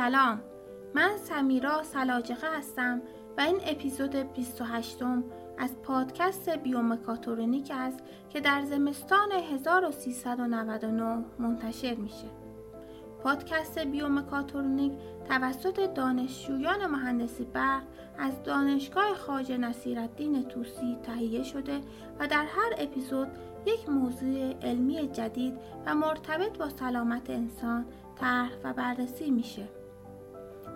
سلام من سمیرا سلاجقه هستم و این اپیزود 28 از پادکست بیومکاترونیک است که در زمستان 1399 منتشر میشه. پادکست بیومکاترونیک توسط دانشجویان مهندسی برق از دانشگاه خواجه نصیرالدین توسی تهیه شده و در هر اپیزود یک موضوع علمی جدید و مرتبط با سلامت انسان طرح و بررسی میشه.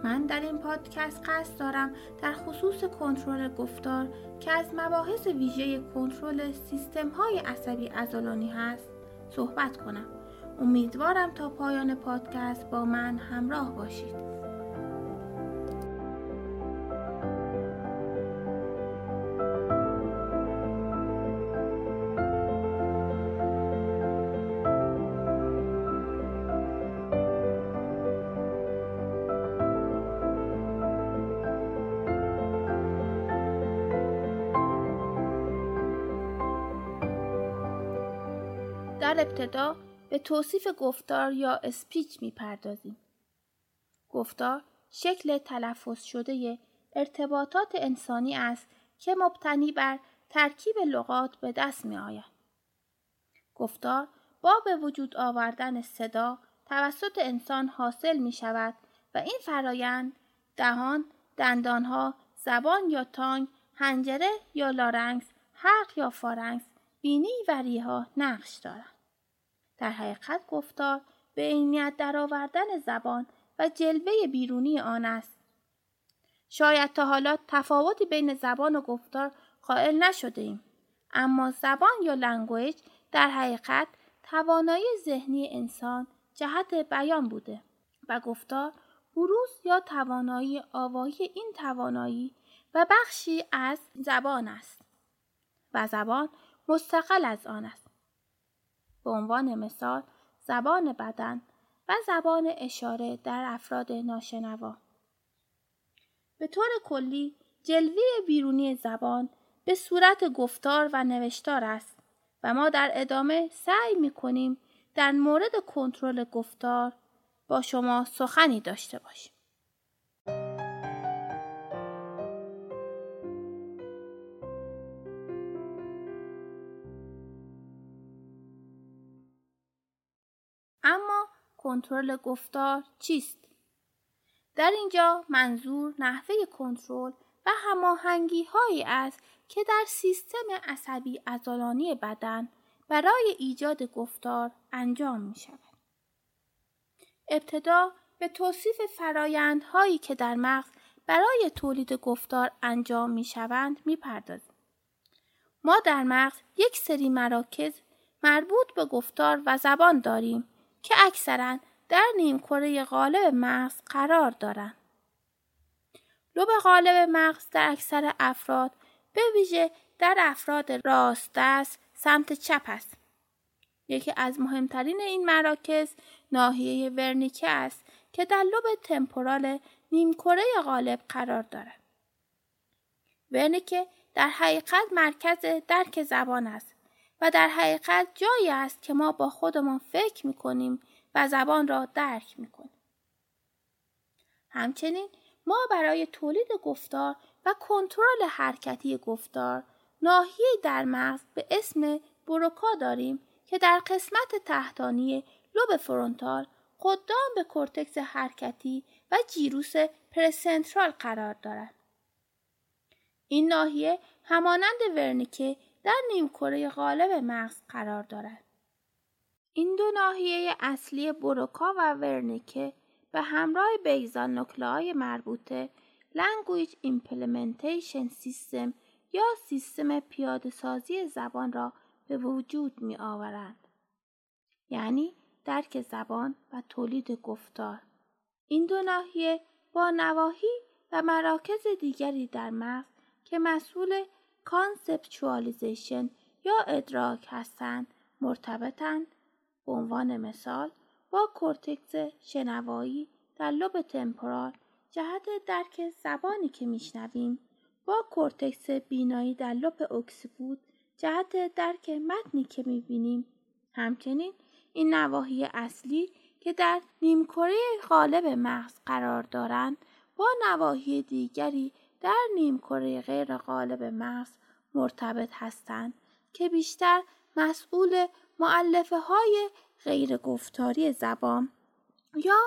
من در این پادکست قصد دارم در خصوص کنترل گفتار که از مباحث ویژه کنترل سیستم های عصبی ازولانی هست صحبت کنم. امیدوارم تا پایان پادکست با من همراه باشید. ابتدا به توصیف گفتار یا اسپیچ می‌پردازیم. گفتار شکل تلفظ شده ارتباطات انسانی است که مبتنی بر ترکیب لغات به دست می آید. گفتار با به وجود آوردن صدا توسط انسان حاصل می شود و این فرایند دهان، دندانها، زبان یا تانگ، هنجره یا لارنگس، حلق یا pharynx، بینی و ریه‌ها نقش دارند. در حقیقت گفتار به عینیت درآوردن زبان و جلوه بیرونی آن است. شاید تا حالا تفاوتی بین زبان و گفتار قائل نشده ایم. اما زبان یا language در حقیقت توانایی ذهنی انسان جهت بیان بوده و گفتار بروز یا توانایی آوایی این توانایی و بخشی از زبان است و زبان مستقل از آن است. به عنوان مثال زبان بدن و زبان اشاره در افراد ناشنوا. به طور کلی جلوه بیرونی زبان به صورت گفتار و نوشتار است و ما در ادامه سعی می کنیم در مورد کنترل گفتار با شما سخنی داشته باشیم. کنترل گفتار چیست؟ در اینجا منظور نحوه کنترل و هماهنگی هایی است که در سیستم عصبی ازولانی بدن برای ایجاد گفتار انجام می شود. ابتدا به توصیف فرایندهایی که در مغز برای تولید گفتار انجام می شوند می پردازیم. ما در مغز یک سری مراکز مربوط به گفتار و زبان داریم که اکثرا در نیمکره غالب مغز قرار دارند. لوب غالب مغز در اکثر افراد به ویژه در افراد راست دست سمت چپ است. یکی از مهمترین این مراکز ناحیه ورنیکه است که در لوب تمپورال نیمکره غالب قرار دارد. ورنیکه در حقیقت مرکز درک زبان است و در حقیقت جایی است که ما با خودمان فکر می کنیم و زبان را درک می کنیم. همچنین ما برای تولید گفتار و کنترل حرکتی گفتار ناحیه در مغز به اسم بروکا داریم که در قسمت تحتانی لوب فرونتال قدام به کورتکس حرکتی و جیروس پرسنترال قرار دارد. این ناحیه همانند ورنیکه در نیمکره غالب مغز قرار دارد. این دو ناحیه اصلی بروکا و ورنیکه به همراه بیزان نکلهای مربوطه Language Implementation System یا سیستم پیاده سازی زبان را به وجود می آورند. یعنی درک زبان و تولید گفتار. این دو ناحیه با نواحی و مراکز دیگری در مغز که مسئول conceptualization یا ادراک هستند مرتبطند به عنوان مثال با کورتکس شنوایی در لوب temporal جهت درک زبانی که میشنویم. با کورتکس بینایی در لوب occipital جهت درک متنی که می‌بینیم. همچنین این نواحی اصلی که در نیمکره غالب مغز قرار دارند با نواحی دیگری در نیمکره غیر غالب مغز مرتبط هستند که بیشتر مسئول معلفه های غیر گفتاری زبان یا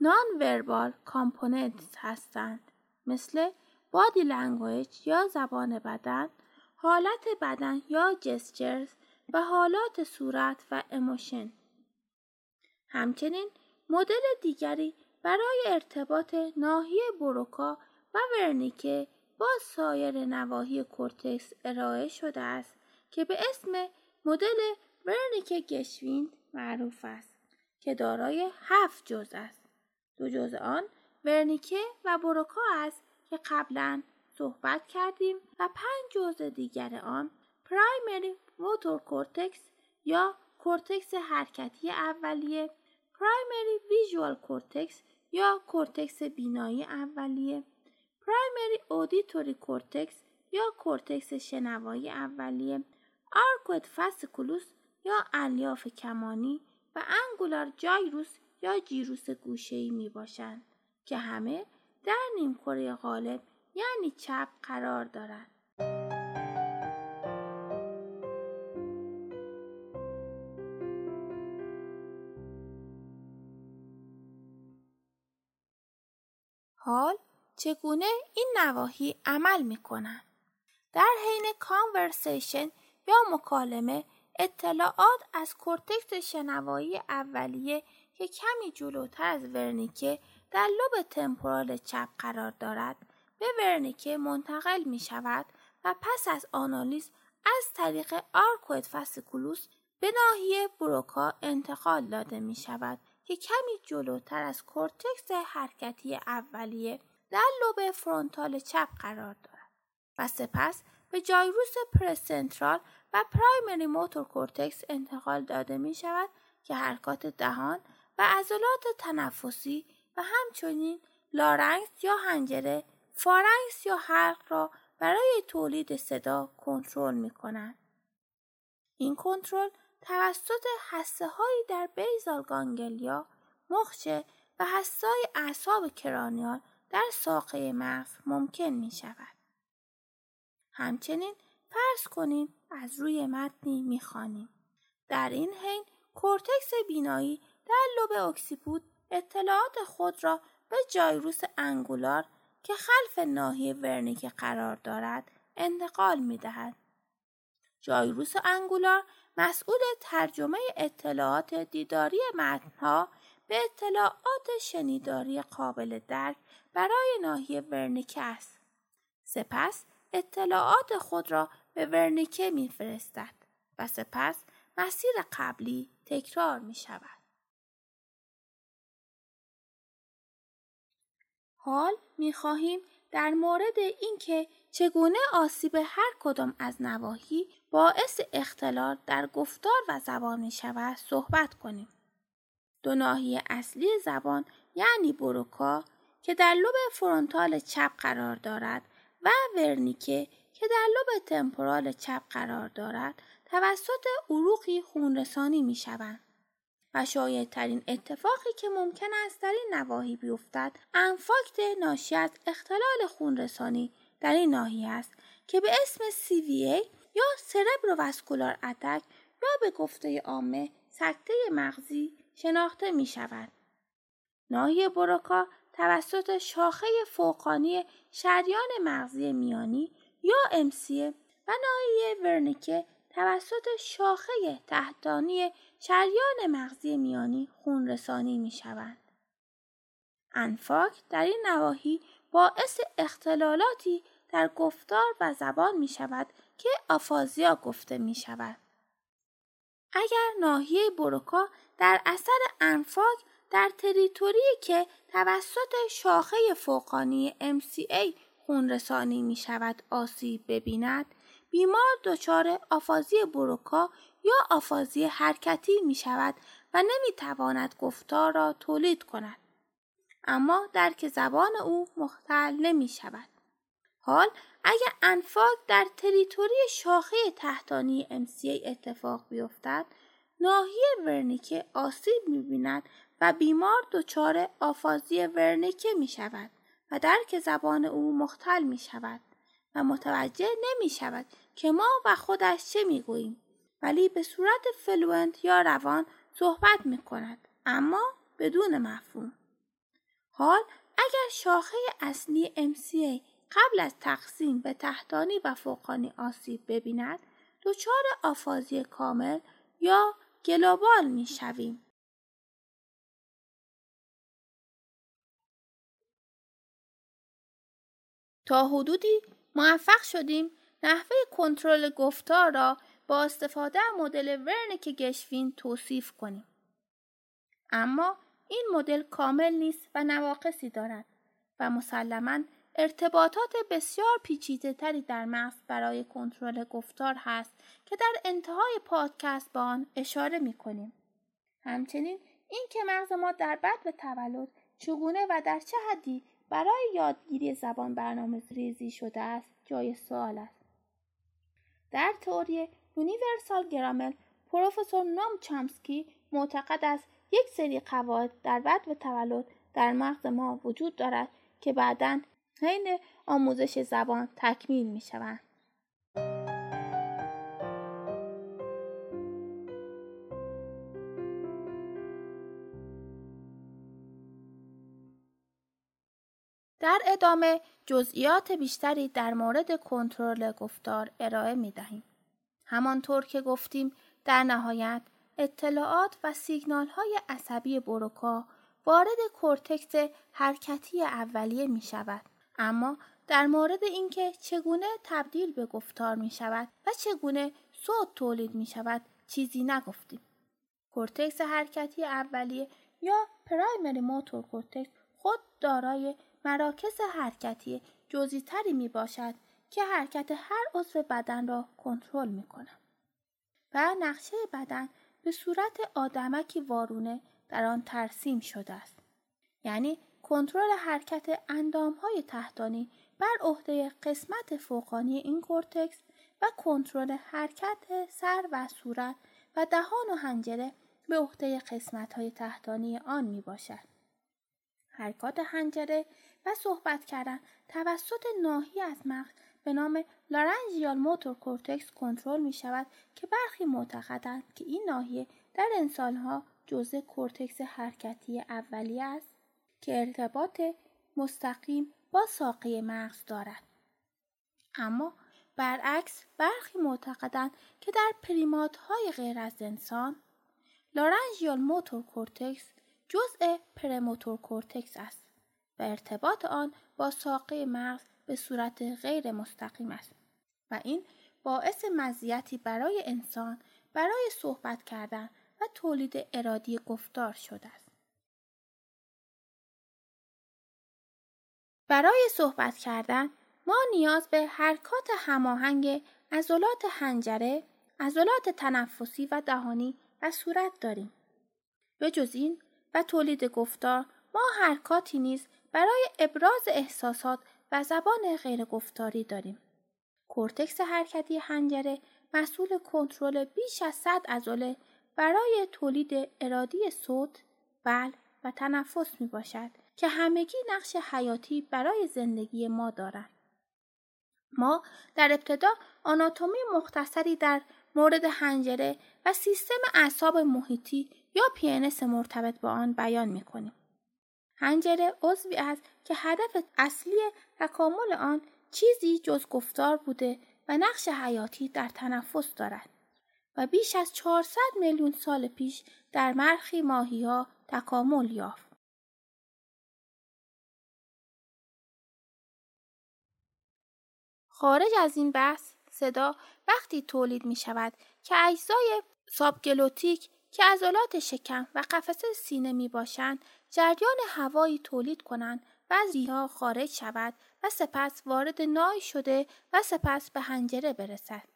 نان وربال کامپوننت هستند مثل body language یا زبان بدن حالت بدن یا gestures و حالات صورت و emotion همچنین مدل دیگری برای ارتباط ناحیه بروکا و ورنیکه با سایر نواحی کورتکس ارائه شده است که به اسم مدل ورنیکه گشویند معروف است که دارای هفت جز است. دو جز آن ورنیکه و بروکا است که قبلا صحبت کردیم و پنج جز دیگر آن primary motor cortex یا کورتکس حرکتی اولیه primary visual cortex یا کورتکس بینایی اولیه primary auditory cortex یا کورتکس شنوایی اولیه arcuate fasciculus یا الیاف کمانی و انگولار جایروس یا جیروس گوشه‌ای می باشند که همه در نیمکره غالب یعنی چپ قرار دارند. حال چگونه این نواحی عمل می کنند؟ در حین کانورسیشن یا مکالمه اطلاعات از کورتکس شنوایی اولیه که کمی جلوتر از ورنیکه در لوب temporal چپ قرار دارد به ورنیکه منتقل می شود و پس از آنالیز از طریق arcuate fasciculus به ناحیه بروکا انتقال داده می شود که کمی جلوتر از کورتکس حرکتی اولیه در لوب frontal چپ قرار دارد و سپس به gyrus precentral و primary motor cortex انتقال داده می شود که حرکات دهان و عضلات تنفسی و همچنین larynx یا هنجره pharynx یا حلق را برای تولید صدا کنترل می کنند. این کنترل توسط هسته هایی در basal ganglia مخچه و حسای اعصاب cranial در ساقه مغز ممکن می شود. همچنین فرض کنید از روی متنی می خوانیم. در این حین کورتکس بینایی در لوب occipital اطلاعات خود را به gyrus angular که خلف ناحیه ورنیکه قرار دارد انتقال می دهد. gyrus angular مسئول ترجمه اطلاعات دیداری متنها به اطلاعات شنیداری قابل درک برای ناحیه ورنیکه است. سپس اطلاعات خود را به ورنیکه میفرستد و سپس مسیر قبلی تکرار می شود. حال می خواهیم در مورد اینکه چگونه آسیب هر کدام از نواحی باعث اختلال در گفتار و زبان می شود صحبت کنیم. دو ناحیه اصلی زبان یعنی بروکا که در لوب فرونتال چپ قرار دارد و ورنیکه که در لوب تمپورال چپ قرار دارد توسط عروقی خونرسانی می شوند. و ترین اتفاقی که ممکن است در این نواحی بیفتد انفاکت ناشی از اختلال خونرسانی در این ناحیه است که به اسم CVA یا سربروواسکولار اتک یا به گفته عامه سکته مغزی شناخته می شود. ناحیه بروکا توسط شاخه فوقانی شریان مغزی میانی یا امسیه و ناحیه ورنیکه توسط شاخه تحتانی شریان مغزی میانی خون رسانی می شوند. انفاک در این نواحی باعث اختلالاتی در گفتار و زبان می شود که آفازیا گفته می شود. اگر ناحیه بروکا در اثر انفاک در تریتوری که توسط شاخه فوقانی MCA خونرسانی می شود آسیب ببیند بیمار دچار آفازی بروکا یا آفازی حرکتی می شود و نمی تواند گفتار را تولید کند. اما درک زبان او مختل نمی شود. حال اگر infarct در territory شاخه تحتانی MCA اتفاق بیفتد ناحیه ورنیکه آسیب می بیند و بیمار دچار آفازی ورنیکه می شود و درک زبان او مختل می شود و متوجه نمی شود که ما و خودش چه می گوییم ولی به صورت fluent یا روان صحبت می کند اما بدون مفهوم. حال اگر شاخه اصلی MCA قبل از تقسیم به تحتانی و فوقانی آسیب ببیند دچار آفازی کامل یا گلوبال می شویم. تا حدودی موفق شدیم نحوه کنترل گفتار را با استفاده مدل ورنیک گشوین توصیف کنیم. اما این مدل کامل نیست و نواقصی دارد و مسلما ارتباطات بسیار پیچیده تری در مغز برای کنترل گفتار هست که در انتهای پادکست با آن اشاره می کنیم. همچنین این که مغز ما در بعد به تولد چگونه و در چه حدی برای یادگیری زبان برنامه ریزی شده است جای سوال است. در تئوری یونیورسال گرامل پروفسور نام چامسکی معتقد است یک سری قواعد در بعد به تولد در مغز ما وجود دارد که بعدا حین آموزش زبان تکمیل می شوند. در ادامه جزئیات بیشتری در مورد کنترل گفتار ارائه می دهیم. همانطور که گفتیم در نهایت اطلاعات و سیگنال های عصبی بروکا وارد کورتکس حرکتی اولیه می شود. اما در مورد اینکه چگونه تبدیل به گفتار می شود و چگونه صوت تولید می شود چیزی نگفتیم. کورتکس حرکتی اولیه یا primary motor cortex خود دارای مراکز حرکتی جزئی می باشد که حرکت هر عضو بدن را کنترل می کند. و نقشه بدن به صورت آدمکی وارونه در آن ترسیم شده است. یعنی کنترل حرکت های تحتانی بر عهده قسمت فوقانی این کورتکس و کنترل حرکت سر و صورت و دهان و حنجره به عهده قسمت های تحتانی آن می باشد. حرکات حنجره و صحبت کردن توسط ناحی از مغز به نام laryngeal motor cortex کنترل می شود که برخی معتقدند که این ناحیه در انسانها جزء کورتکس حرکتی اولیه است که ارتباط مستقیم با ساقه مغز دارد. اما برعکس برخی معتقدند که در پریماتهای غیر از انسان laryngeal motor cortex جزء premotor cortex است و ارتباط آن با ساقه مغز به صورت غیر مستقیم است و این باعث مزیتی برای انسان برای صحبت کردن و تولید ارادی گفتار شده است. برای صحبت کردن ما نیاز به حرکات هماهنگ عضلات حنجره، عضلات تنفسی و دهانی و صورت داریم. به جز این و تولید گفتار ما حرکاتی نیز برای ابراز احساسات و زبان غیر گفتاری داریم. کورتکس حرکتی حنجره مسئول کنترل بیش از 100 عضله برای تولید ارادی صوت، بل و تنفس می باشد که همگی نقش حیاتی برای زندگی ما دارند. ما در ابتدا آناتومی مختصری در مورد حنجره و سیستم اعصاب محیطی یا پینس مرتبط با آن بیان می کنیم. حنجره عضوی است که هدف اصلی تکامل آن چیزی جز گفتار بوده و نقش حیاتی در تنفس دارد و بیش از 400 میلیون سال پیش در مرخی ماهی ها تکامل یافت. خارج از این بحث صدا وقتی تولید می شود که اجزای سابگلوتیک که عضلات شکم و قفسه سینه می باشند جریان هوایی تولید کنند و از ریها خارج شود و سپس وارد نای شده و سپس به هنجره برسد.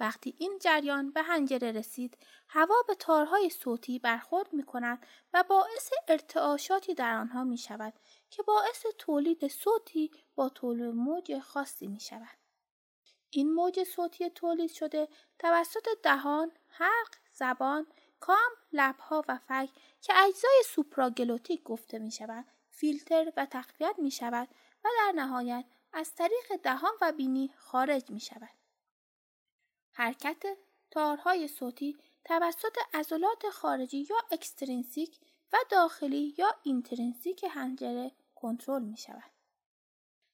وقتی این جریان به هنجره رسید، هوا به تارهای صوتی برخورد می کند و باعث ارتعاشاتی در آنها می شود که باعث تولید صوتی با طول موج خاصی می شود. این موج صوتی تولید شده توسط دهان، حلق، زبان، کام، لبها و فک که اجزای supraglottic گفته می شود فیلتر و تقویت می شود و در نهایت از طریق دهان و بینی خارج می شود. حرکت تارهای صوتی توسط عضلات خارجی یا extrinsic و داخلی یا intrinsic حنجره کنترل می شود.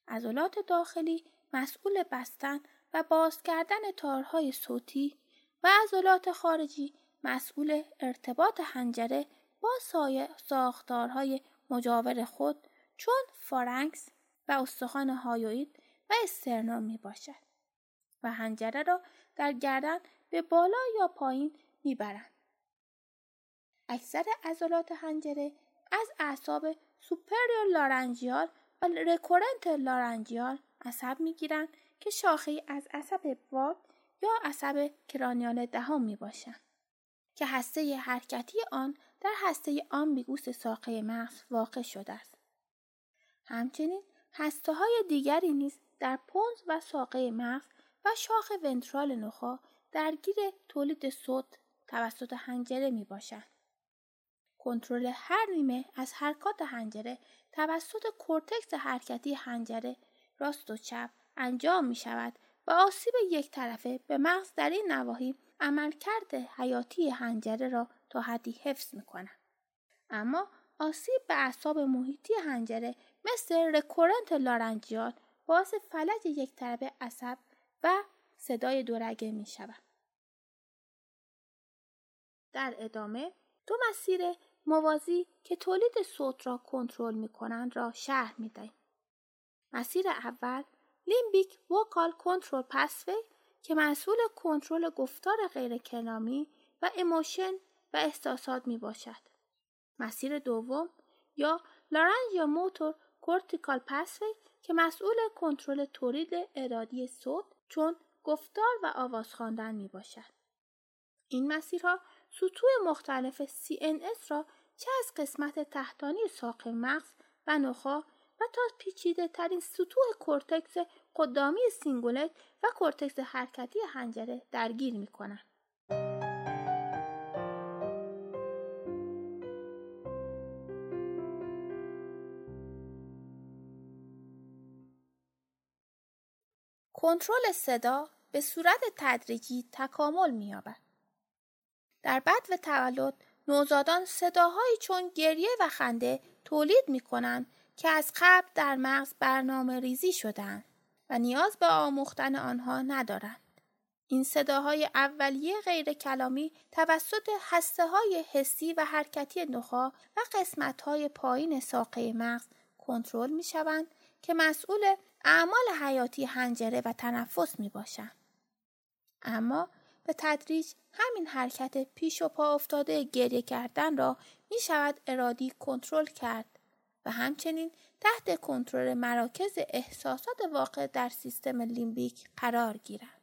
عضلات داخلی مسئول بستن و باز کردن تارهای صوتی و عضلات خارجی مسئول ارتباط حنجره با سایر ساختارهای مجاور خود چون pharynx و استخوان hyoid و sternum می باشد و حنجره را در گردن به بالا یا پایین می‌برند. اکثر عضلات حنجره از اعصاب superior laryngeal و recurrent laryngeal عصب می‌گیرند که شاخه ای از عصب واگ یا عصب cranial دهم می باشند که هسته حرکتی آن در هسته ambiguus ساقه مغز واقع شده است. همچنین هسته های دیگری نیز در pons و ساقه مغز و شاخ ونترال نخا درگیر تولید صوت توسط حنجره می باشند. کنترل هر نیمه از حرکات حنجره توسط کورتکس حرکتی حنجره راست و چپ انجام می شود و آسیب یک طرفه به مغز در این نواحی عملکرد حیاتی حنجره را تا حدی حفظ می کند. اما آسیب به اعصاب محیطی حنجره مثل recurrent laryngeal باعث فلج یک طرفه عصب و صدای دورگه می شود. در ادامه دو مسیر موازی که تولید صوت را کنترل می کنند را شرح می دهیم. مسیر اول limbic vocal control pathway که مسئول کنترل گفتار غیر کلامی و emotion و احساسات می باشد. مسیر دوم یا laryngeal motor cortical pathway که مسئول کنترل تولید ارادی صوت چون گفتار و آواز خواندن می باشد. این مسیرها سطوح مختلف CNS را چه از قسمت تحتانی ساقه مغز و نخاع و تا پیچیده ترین سطوح کورتکس قدامی cingulate و کورتکس حرکتی حنجره درگیر می کنند. کنترل صدا به صورت تدریجی تکامل می‌یابد. در بد و تولد نوزادان صداهایی چون گریه و خنده تولید می کنند که از قبل در مغز برنامه ریزی شدند و نیاز به آموختن آنها ندارند. این صداهای اولیه غیر کلامی توسط هسته های حسی و حرکتی نخا و قسمت های پایین ساقه مغز کنترل می شوند که مسئول اعمال حیاتی حنجره و تنفس می باشند. اما به تدریج همین حرکت پیش و پا افتاده گریه کردن را می شود ارادی کنترل کرد و همچنین تحت کنترل مراکز احساسات واقع در سیستم limbic قرار گیرند.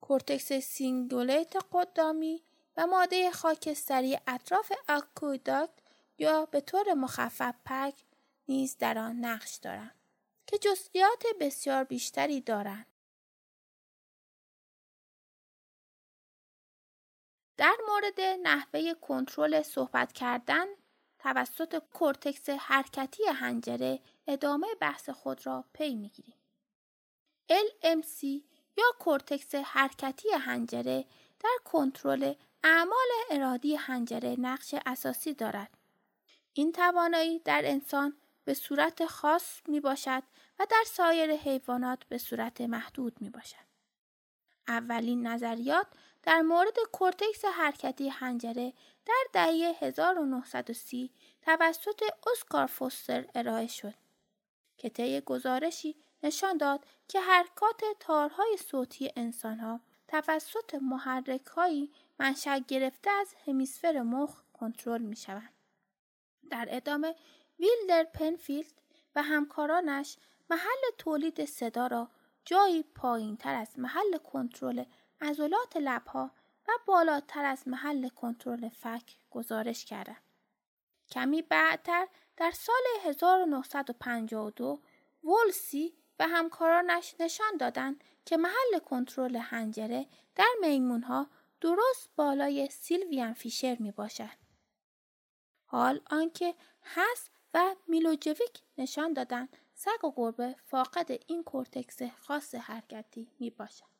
کورتکس cingulate قدامی و ماده خاکستری اطراف aqueduct یا به طور مخفف PAG نیز در آن نقش دارند که جزئیات بسیار بیشتری دارند. در مورد نحوه کنترل صحبت کردن توسط کورتکس حرکتی حنجره ادامه بحث خود را پی می‌گیریم. LMC یا کورتکس حرکتی حنجره در کنترل اعمال ارادی حنجره نقش اساسی دارد. این توانایی در انسان به صورت خاص می باشد و در سایر حیوانات به صورت محدود می باشد. اولین نظریات در مورد کورتکس حرکتی حنجره در دهه 1930 توسط اسکار فوستر ارائه شد که طی گزارشی نشان داد که حرکات تارهای صوتی انسانها توسط محرکهایی منشأ گرفته از همیسفر مخ کنترل می شوند. در ادامه ویلدر پنفیلد و همکارانش محل تولید صدا را جایی پایین تر از محل کنترل عضلات لبها و بالاتر از محل کنترل فک گزارش کردند. کمی بعدتر در سال 1952 وولسی و همکارانش نشان دادند که محل کنترل حنجره در میمونها درست بالای Sylvian fissure می باشد. حال آنکه هست و میلوجویک نشان دادن سگ و گربه فاقد این کورتکس خاص حرکتی می باشد.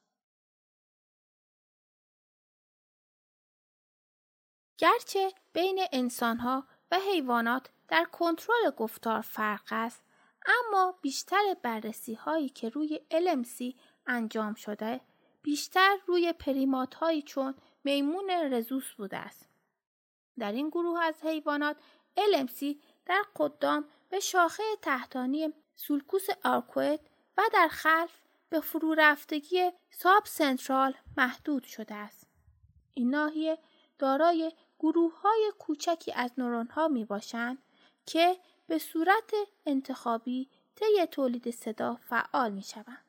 گرچه بین انسانها و حیوانات در کنترل گفتار فرق است اما بیشتر بررسی هایی که روی LMC انجام شده بیشتر روی primate هایی چون میمون رزوس بوده است. در این گروه از حیوانات LMC در قدام به شاخه تحتانی sulcus arcuate و در خلف به فرو رفتگی subcentral محدود شده است. این ناحیه دارای گروه های کوچکی از نورون ها می باشند که به صورت انتخابی طی تولید صدا فعال می شوند.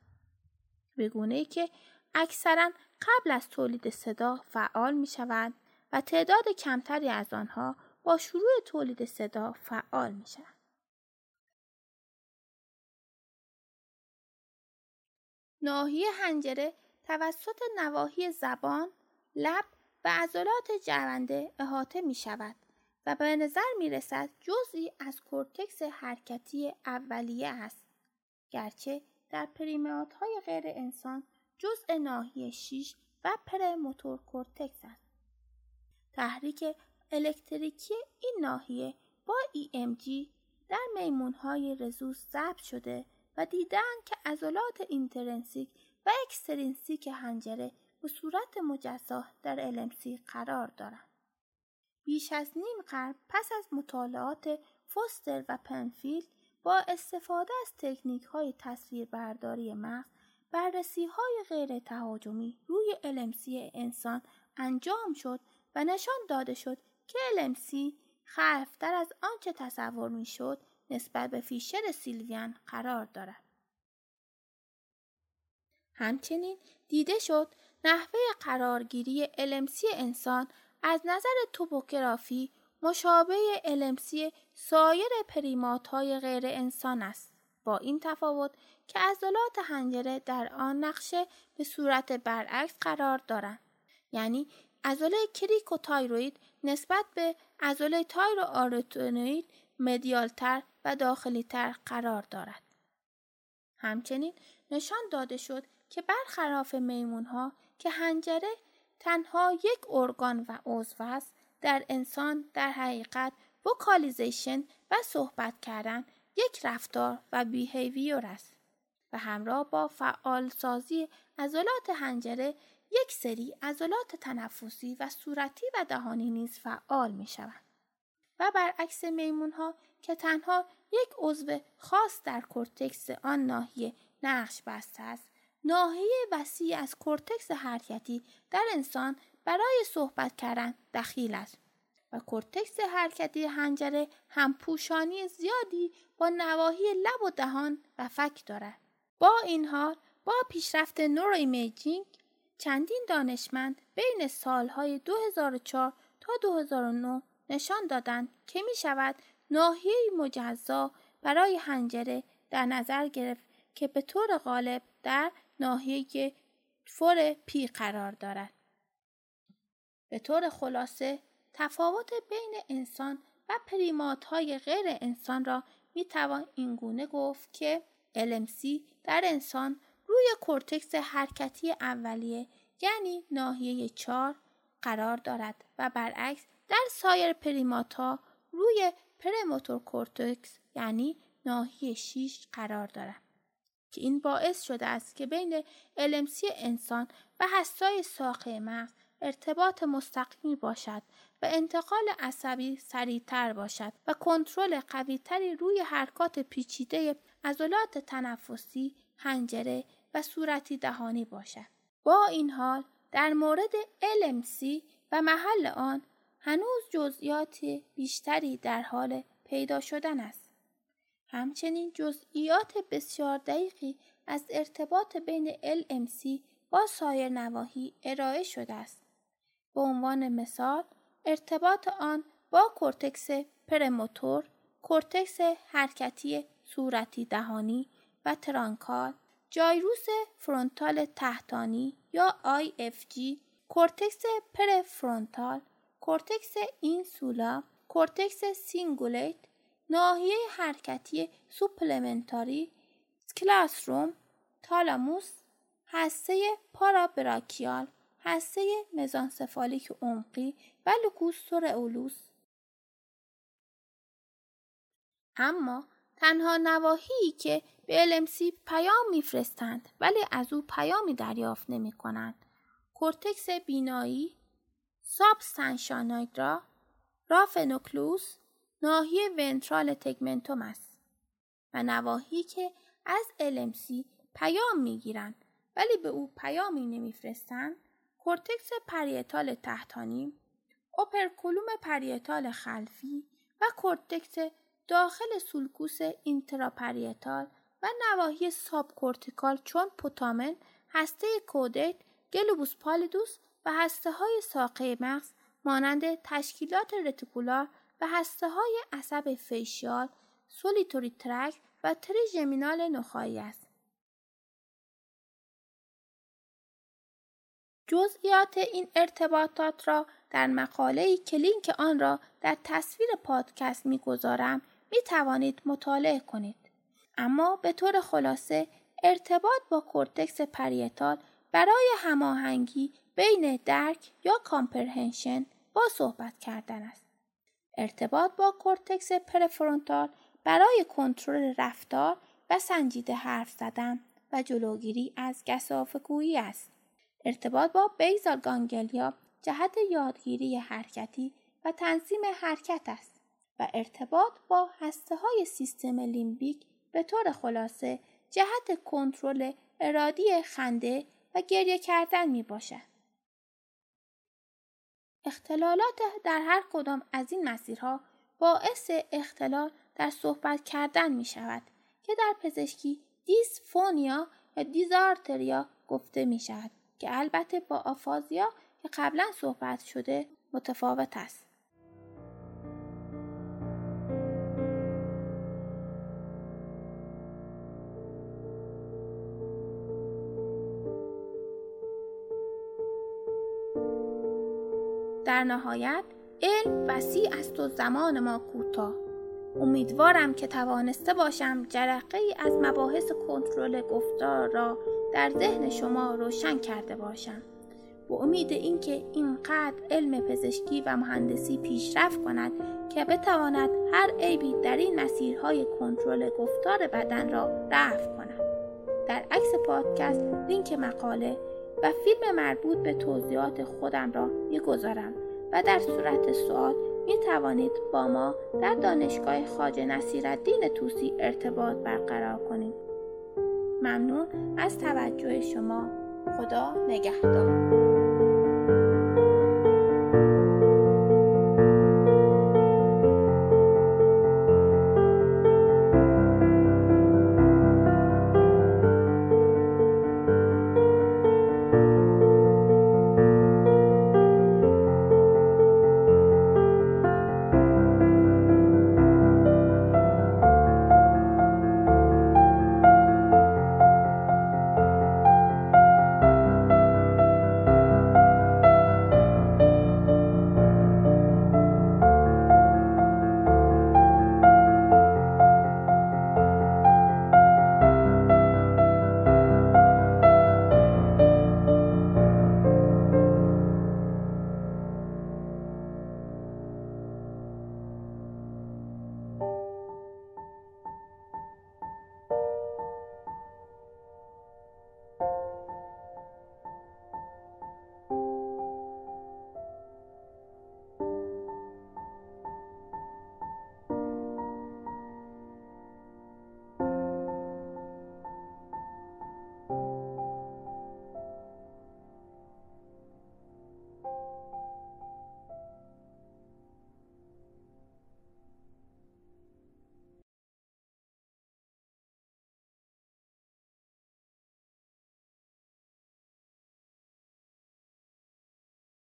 به گونه ای که اکثرا قبل از تولید صدا فعال می شوند و تعداد کمتری از آنها با شروع تولید صدا فعال می شوند. ناحیه هنجره توسط نواحی زبان، لب و عضلات جونده احاطه می شود و به نظر می رسد جزئی از کورتکس حرکتی اولیه است. گرچه در primate های غیر انسان جزء ناحیه 6 و premotor cortex است. تحریک الکتریکی این ناحیه با EMG در میمون های رزوس ضبط شده و دیدن که عضلات intrinsic و extrinsic حنجره به صورت مجزا در LMC قرار دارند. بیش از نیم قرن پس از مطالعات فوستر و پنفیلد با استفاده از تکنیک های تصویربرداری مغز بررسی های غیر تهاجمی روی LMC انسان انجام شد و نشان داده شد که LMC خلفی‌تر از آنچه تصور می شد نسبت به fissure Sylvian قرار دارد. همچنین دیده شد نحوه قرارگیری LMC انسان از نظر توپوگرافی مشابه LMC سایر پریمات های غیر انسان است. با این تفاوت که عضلات حنجره در آن نقشه به صورت برعکس قرار دارند. یعنی عضله تایروید نسبت به عضله تایرو آرتونوید مدیالتر و داخلیتر قرار دارد. همچنین نشان داده شد که برخلاف میمون ها که حنجره تنها یک ارگان و عضو است در انسان در حقیقت vocalization و صحبت کردن یک رفتار و behavior است و همراه با فعال سازی عضلات حنجره یک سری عضلات تنفسی و صورتی و دهانی نیز فعال می شوند. و برعکس میمون ها که تنها یک عضو خاص در کورتکس آن ناحیه نقش بسته است ناحیه وسیع از کورتکس حرکتی در انسان برای صحبت کردن دخیل است و کورتکس حرکتی هم پوشانی زیادی با نواحی لب و دهان و فک دارد. با این حال با پیشرفت neuroimaging چندین دانشمند بین سالهای 2004 تا 2009 نشان دادند که می شود ناحیه مجزا برای حنجره در نظر گرفت که به طور غالب در ناحیه فور پی قرار دارد. به طور خلاصه تفاوت بین انسان و primate های غیر انسان را می توان اینگونه گفت که LMC در انسان روی کورتکس حرکتی اولیه یعنی ناحیه 4 قرار دارد و برعکس در سایر primate ها روی premotor cortex یعنی ناحیه 6 قرار دارد. که این باعث شده است که بین LMC انسان و هسته‌های ساقه مغز ارتباط مستقیمی باشد و انتقال عصبی سریعتر باشد و کنترل قویتری روی حرکات پیچیده عضلات تنفسی، حنجره و صورتی دهانی باشد. با این حال در مورد LMC و محل آن هنوز جزئیات بیشتری در حال پیدا شدن است. همچنین جزئیات بسیار دقیقی از ارتباط بین LMC با سایر نواحی ارائه شده است. به عنوان مثال ارتباط آن با کورتکس premotor، کورتکس حرکتی صورتی دهانی و truncal، gyrus frontal تحتانی یا IFG، کورتکس prefrontal کورتکس insula کورتکس cingulate ناحیه حرکتی supplementary claustrum تالاموس هسته parabrachial هسته mesencephalic عمقی و locus coeruleus اما تنها نواحی که به LMC پیام میفرستند ولی از او پیامی دریافت نمی کنند. کورتکس بینایی، substantia nigra، raphe nucleus، ناحیه ventral tegmentum است و نواحی که از LMC پیام می‌گیرند ولی به او پیامی نمیفرستند cortex parietal تحتانی، operculum parietal خلفی و کورتکس داخل sulcus intraparietal و نواحی subcortical چون putamen، هسته caudate، globus pallidus و هسته های ساقه مغز مانند تشکیلات reticular و هسته های عصب facial، solitary tract و trigeminal نخایی است. جزئیات این ارتباطات را در مقاله که آن را در تصویر پادکست می‌گذارم می توانید مطالعه کنید. اما به طور خلاصه ارتباط با cortex parietal برای هماهنگی بین درک یا comprehension با صحبت کردن است. ارتباط با cortex prefrontal برای کنترل رفتار و سنجیده حرف زدن و جلوگیری از گسافگویی است. ارتباط با بیزال گانگلیا جهت یادگیری حرکتی و تنظیم حرکت است و ارتباط با هسته های سیستم لیمبیک به طور خلاصه جهت کنترل ارادی خنده و گریه کردن می باشد. اختلالات در هر کدام از این مسیرها باعث اختلال در صحبت کردن می شود که در پزشکی دیسفونیا یا دیزارتریا گفته می شود که البته با آفازیا که قبلا صحبت شده متفاوت است. در نهایت علم وسیع است و زمان ما کوتاه. امیدوارم که توانسته باشم جرقه ای از مباحث کنترل گفتار را در ذهن شما روشن کرده باشم. با امید اینکه اینقدر علم پزشکی و مهندسی پیشرفت کند که بتواند هر عیبی در این مسیرهای کنترل گفتار بدن را رفع کند. در عکس پادکست لینک مقاله و فیلم مربوط به توضیحات خودم را می‌گذارم. و در صورت سوال می توانید با ما در دانشگاه خاج نصیرالدین توسی ارتباط برقرار کنید. ممنون از توجه شما. خدا نگهدار.